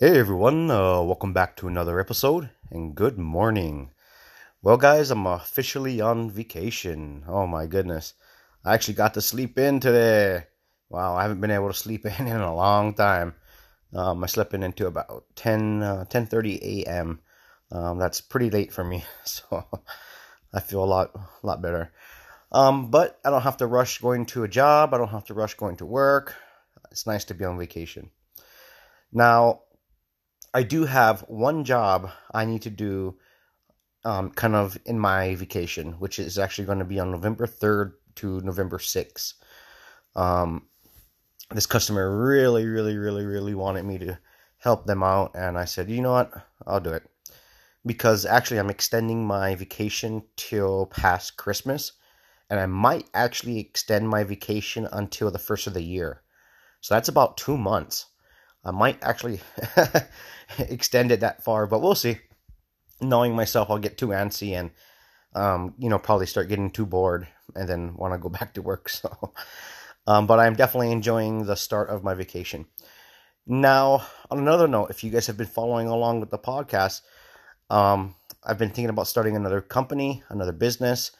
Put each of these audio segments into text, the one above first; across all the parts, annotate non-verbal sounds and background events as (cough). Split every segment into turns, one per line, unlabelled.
Hey everyone, uh, welcome back to another episode and good morning. Well, guys, I'm officially on vacation. Oh my goodness. I actually got to sleep in today. Wow, I haven't been able to sleep (laughs) in in a long time. Um, I slept in into about 10 uh, 10:30 a.m. Um, that's pretty late for me, (laughs) so I feel a lot a lot better. Um, but I don't have to rush going to a job. I don't have to rush going to work. It's nice to be on vacation. Now, I do have one job I need to do um, kind of in my vacation, which is actually going to be on November 3rd to November 6th. Um, this customer really, really, really, really wanted me to help them out, and I said, you know what, I'll do it. Because actually, I'm extending my vacation till past Christmas, and I might actually extend my vacation until the first of the year. So that's about two months. I might actually (laughs) extend it that far, but we'll see. Knowing myself, I'll get too antsy and, um, you know, probably start getting too bored and then want to go (laughs) back to work. So, um, but I'm definitely enjoying the start of my vacation. Now, on another note, if you guys have been following along with the podcast, um, I've been thinking about starting another company, another business.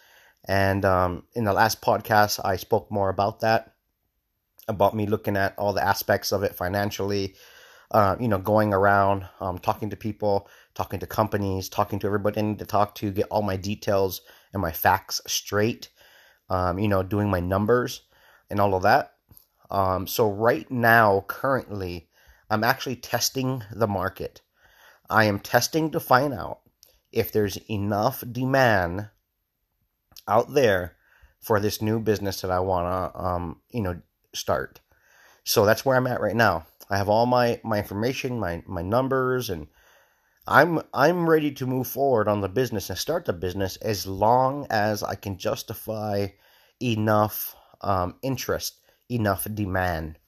And um, in the last podcast, I spoke more about that about me looking at all the aspects of it financially, uh, you know, going around, um, talking to people, talking to companies, talking to everybody I need to talk to, get all my details and my facts straight, um, you know, doing my numbers and all of that. Um, so right now, currently, I'm actually testing the market. I am testing to find out if there's enough demand out there for this new business that I want to, um, you know, start. So that's where I'm at right now. I have all my my information, my my numbers, and I'm I'm ready to move forward on the business and start the business as long as I can justify enough um, interest, enough demand,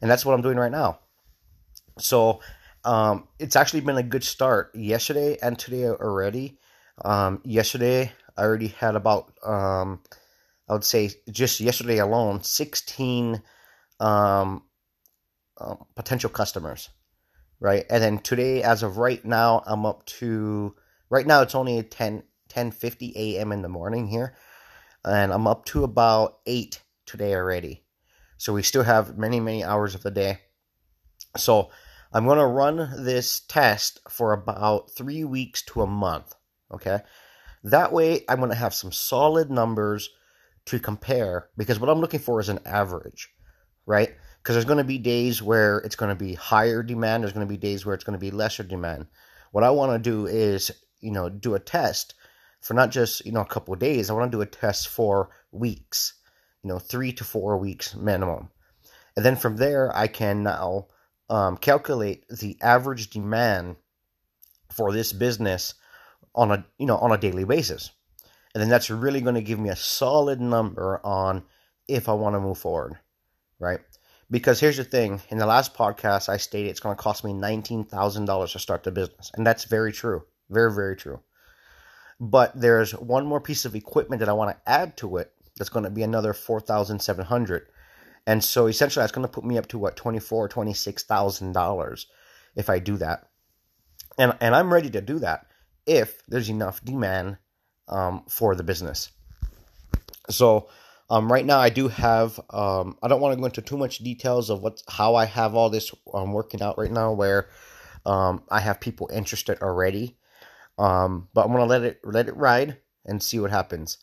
and that's what I'm doing right now. So um, it's actually been a good start yesterday and today already. Um, yesterday I already had about um, I would say just yesterday alone, 16 um, um, potential customers, right? And then today, as of right now, I'm up to, right now it's only 10, 10 50 a.m. in the morning here. And I'm up to about 8 today already. So we still have many, many hours of the day. So I'm going to run this test for about three weeks to a month. Okay. That way, I'm going to have some solid numbers to compare because what I'm looking for is an average, right? Because there's going to be days where it's going to be higher demand, there's going to be days where it's going to be lesser demand. What I want to do is, you know, do a test for not just, you know, a couple of days. I want to do a test for weeks, you know, three to four weeks minimum. And then from there, I can now um, calculate the average demand for this business on a, you know, on a daily basis and then that's really going to give me a solid number on if I want to move forward, right? Because here's the thing in the last podcast, I stated it's going to cost me $19,000 to start the business. And that's very true. Very, very true. But there's one more piece of equipment that I want to add to it that's going to be another 4700 And so essentially, that's going to put me up to what, $24,000, $26,000 if I do that. And, and I'm ready to do that if there's enough demand um, for the business. So um, right now I do have um, I don't want to go into too much details of what how I have all this um, working out right now where um, I have people interested already. Um, but I'm gonna let it let it ride and see what happens.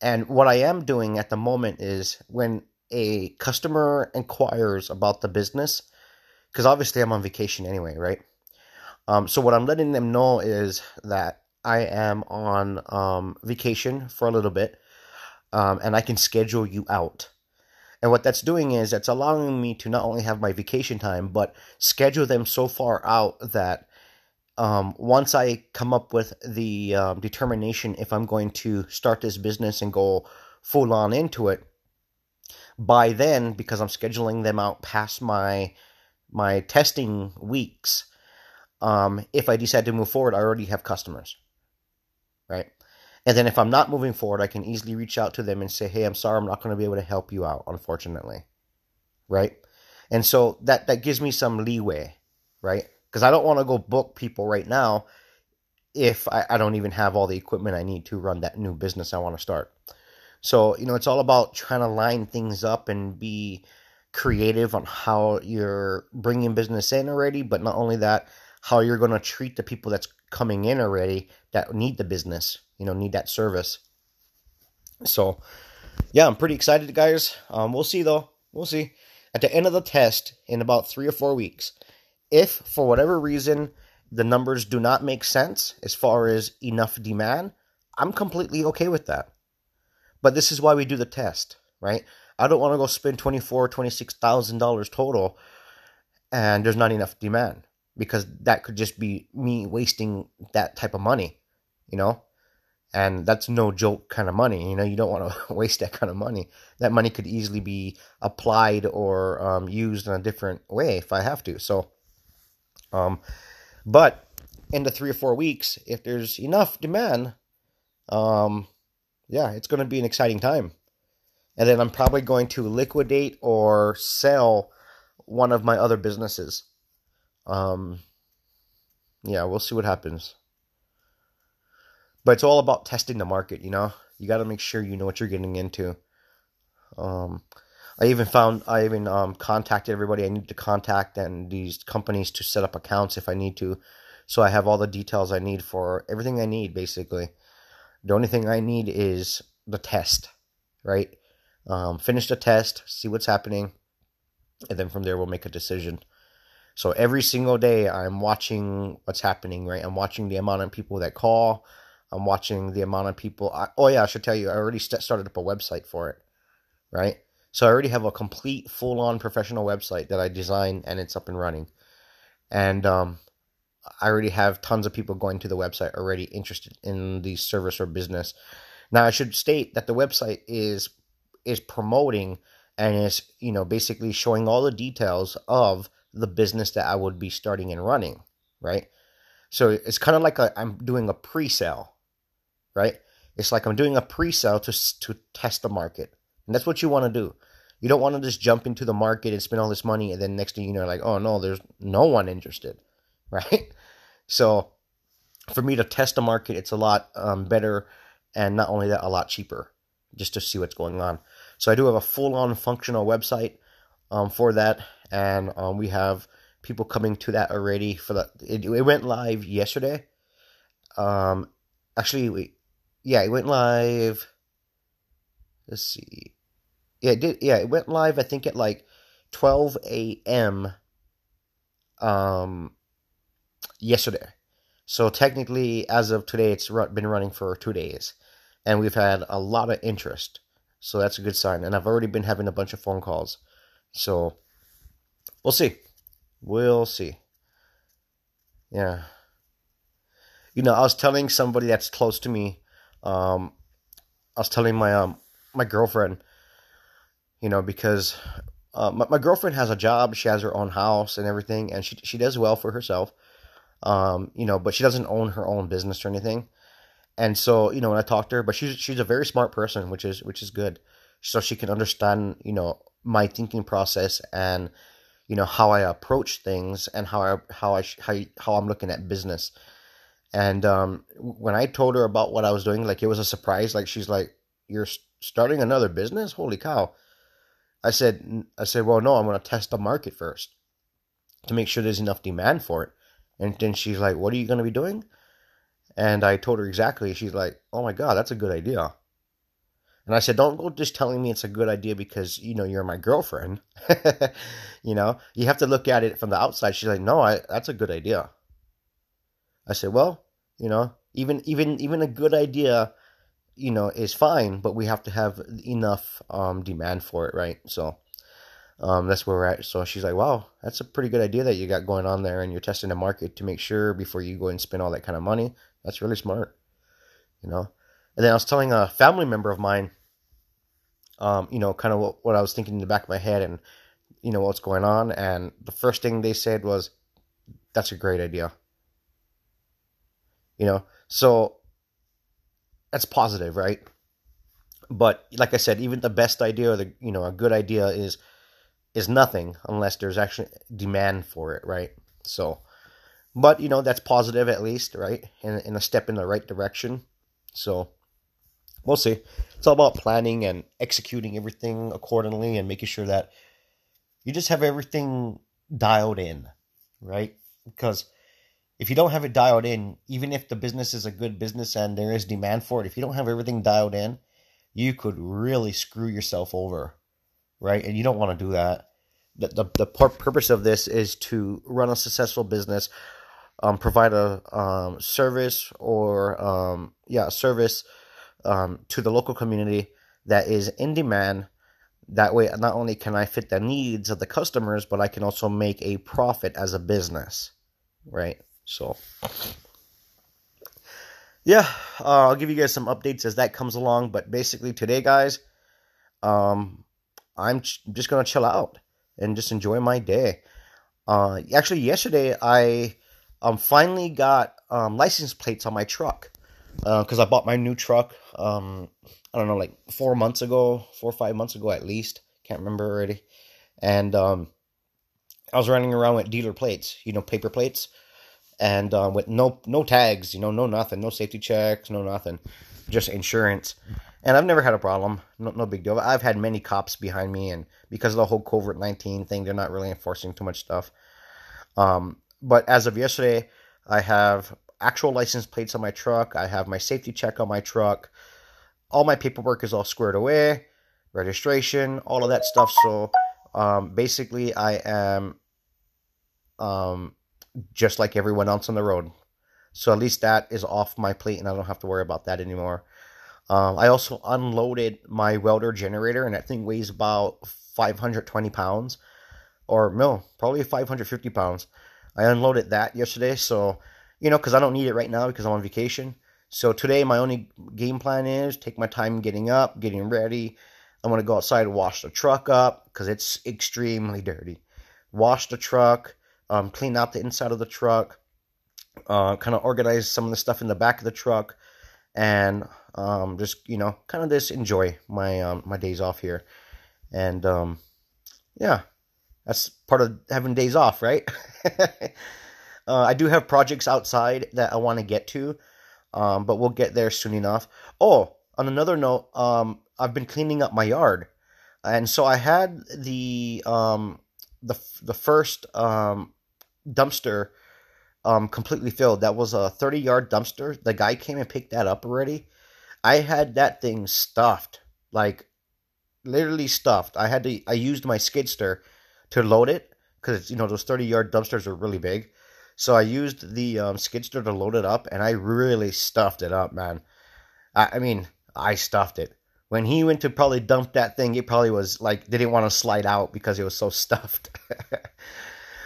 And what I am doing at the moment is when a customer inquires about the business, because obviously I'm on vacation anyway, right? Um, so what I'm letting them know is that I am on um, vacation for a little bit, um, and I can schedule you out. And what that's doing is it's allowing me to not only have my vacation time, but schedule them so far out that um, once I come up with the um, determination if I'm going to start this business and go full on into it, by then, because I'm scheduling them out past my my testing weeks, um, if I decide to move forward, I already have customers right? And then if I'm not moving forward, I can easily reach out to them and say, "Hey, I'm sorry, I'm not going to be able to help you out, unfortunately." Right? And so that that gives me some leeway, right? because I don't want to go book people right now if I, I don't even have all the equipment I need to run that new business I want to start. So, you know, it's all about trying to line things up and be creative on how you're bringing business in already, but not only that, how you're going to treat the people that's coming in already that need the business, you know, need that service. So, yeah, I'm pretty excited, guys. Um, we'll see, though. We'll see. At the end of the test, in about three or four weeks, if for whatever reason the numbers do not make sense as far as enough demand, I'm completely okay with that. But this is why we do the test, right? I don't want to go spend twenty four, twenty six thousand dollars total, and there's not enough demand because that could just be me wasting that type of money, you know. And that's no joke kind of money. You know, you don't want to (laughs) waste that kind of money. That money could easily be applied or um, used in a different way if I have to. So, um, but in the three or four weeks, if there's enough demand, um, yeah, it's going to be an exciting time. And then I'm probably going to liquidate or sell one of my other businesses. Um, yeah, we'll see what happens. But it's all about testing the market, you know? You got to make sure you know what you're getting into. Um, I even found I even um, contacted everybody I need to contact and these companies to set up accounts if I need to. So I have all the details I need for everything I need basically. The only thing I need is the test, right? Um, finish the test, see what's happening, and then from there we'll make a decision. So every single day I'm watching what's happening, right? I'm watching the amount of people that call. I'm watching the amount of people. I, oh yeah, I should tell you, I already st- started up a website for it, right? So I already have a complete, full-on professional website that I designed, and it's up and running. And um, I already have tons of people going to the website already interested in the service or business. Now I should state that the website is is promoting and is you know basically showing all the details of the business that I would be starting and running, right? So it's kind of like i am doing a pre-sale, right? It's like I'm doing a pre-sale to to test the market, and that's what you want to do. You don't want to just jump into the market and spend all this money, and then next thing you know, like, oh no, there's no one interested, (laughs) right? So for me to test the market, it's a lot um, better, and not only that, a lot cheaper, just to see what's going on. So I do have a full-on functional website um, for that, and um, we have people coming to that already. For the it, it went live yesterday. Um, actually, we, yeah, it went live. Let's see. Yeah, it did. Yeah, it went live. I think at like twelve a.m. Um, yesterday. So technically, as of today, it's been running for two days, and we've had a lot of interest. So that's a good sign. And I've already been having a bunch of phone calls. So we'll see. We'll see. Yeah. You know, I was telling somebody that's close to me. Um, I was telling my um my girlfriend. You know, because uh, my, my girlfriend has a job. She has her own house and everything, and she she does well for herself. Um, you know, but she doesn't own her own business or anything. And so, you know, when I talked to her, but she's she's a very smart person, which is which is good. So she can understand, you know, my thinking process and you know how I approach things and how I how I how how I'm looking at business. And um, when I told her about what I was doing, like it was a surprise. Like she's like, "You're starting another business? Holy cow!" I said, "I said, well, no, I'm to test the market first to make sure there's enough demand for it." And then she's like, "What are you to be doing?" And I told her exactly. She's like, "Oh my god, that's a good idea." And I said, "Don't go just telling me it's a good idea because you know you're my girlfriend. (laughs) you know, you have to look at it from the outside." She's like, "No, I, that's a good idea." I said, "Well, you know, even even even a good idea, you know, is fine, but we have to have enough um, demand for it, right?" So um, that's where we're at. So she's like, wow, that's a pretty good idea that you got going on there, and you're testing the market to make sure before you go and spend all that kind of money. That's really smart, you know. And then I was telling a family member of mine, um, you know, kind of what, what I was thinking in the back of my head, and you know what's going on. And the first thing they said was, "That's a great idea." You know, so that's positive, right? But like I said, even the best idea or the you know a good idea is is nothing unless there's actually demand for it, right? So, But you know that's positive at least, right? and, in a step in the right direction. So we'll see. It's all about planning and executing everything accordingly and making sure that you just have everything dialed in, right? Because if you don't have it dialed in, even if the business is a good business and there is demand for it, if you don't have everything dialed in, you could really screw yourself over, right? And you don't want to do that. The, the, the purpose of this is to run a successful business, um, provide a um, service or, um, yeah, service um, to the local community that is in demand. That way, not only can I fit the needs of the customers, but I can also make a profit as a business, right? So, yeah, uh, I'll give you guys some updates as that comes along. But basically, today, guys, um, I'm ch- just gonna chill out and just enjoy my day. Uh, actually, yesterday I um finally got um, license plates on my truck because uh, I bought my new truck. Um, I don't know, like four months ago, four or five months ago at least. Can't remember already. And um, I was running around with dealer plates, you know, paper plates and um, with no no tags, you know, no nothing, no safety checks, no nothing, just insurance. And I've never had a problem, no, no big deal. I've had many cops behind me, and because of the whole COVID nineteen thing, they're not really enforcing too much stuff. Um, but as of yesterday, I have actual license plates on my truck. I have my safety check on my truck. All my paperwork is all squared away, registration, all of that stuff. So um, basically, I am um, just like everyone else on the road. So at least that is off my plate and I don't have to worry about that anymore. Um, I also unloaded my welder generator and that thing weighs about 520 pounds or no, probably 550 pounds. I unloaded that yesterday. So, you know, because I don't need it right now because I'm on vacation. So today, my only game plan is take my time getting up, getting ready. I'm going to go outside and wash the truck up because it's extremely dirty. Wash the truck, um, clean out the inside of the truck, uh, kind of organize some of the stuff in the back of the truck, and um, just you know, kind of just enjoy my um, my days off here, and um, yeah, that's part of having days off, right? (laughs) uh, I do have projects outside that I want to get to, um, but we'll get there soon enough. Oh, on another note, um, I've been cleaning up my yard, and so I had the um, the the first um, dumpster um, completely filled. That was a 30 yard dumpster. The guy came and picked that up already. I had that thing stuffed, like literally stuffed. I had to, I used my skidster to load it because, you know, those 30 yard dumpsters are really big. So I used the um, skidster to load it up and I really stuffed it up, man. I, I mean, I stuffed it. When he went to probably dump that thing, it probably was like, didn't want to slide out because it was so stuffed. (laughs)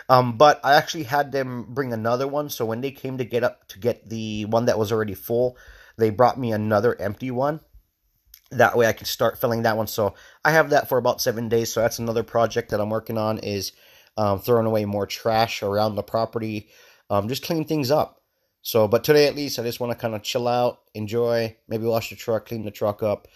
Um, but I actually had them bring another one. So when they came to get up to get the one that was already full, they brought me another empty one. That way I can start filling that one. So I have that for about seven days. So that's another project that I'm working on is um, throwing away more trash around the property, um, just clean things up. So, but today at least I just want to kind of chill out, enjoy, maybe wash the truck, clean the truck up,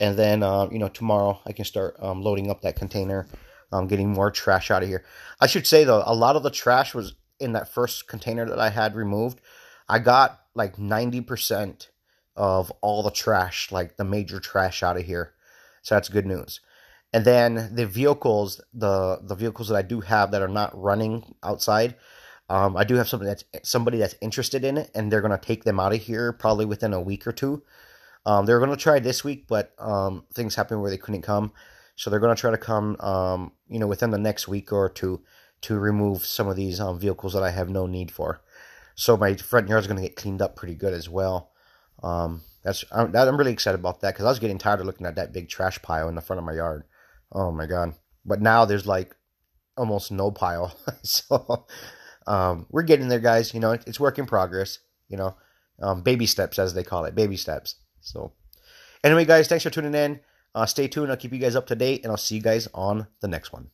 and then uh, you know tomorrow I can start um, loading up that container um, getting more trash out of here. I should say though, a lot of the trash was in that first container that I had removed. I got like 90% of all the trash, like the major trash out of here. So that's good news. And then the vehicles, the the vehicles that I do have that are not running outside, um, I do have something that's somebody that's interested in it, and they're gonna take them out of here probably within a week or two. Um, they're gonna try this week, but um, things happened where they couldn't come. So they're going to try to come, um, you know, within the next week or two to remove some of these um, vehicles that I have no need for. So my front yard is going to get cleaned up pretty good as well. Um, that's I'm, I'm really excited about that because I was getting tired of looking at that big trash pile in the front of my yard. Oh my god! But now there's like almost no pile. (laughs) so um, we're getting there, guys. You know, it's work in progress. You know, um, baby steps as they call it, baby steps. So anyway, guys, thanks for tuning in. Uh, stay tuned. I'll keep you guys up to date, and I'll see you guys on the next one.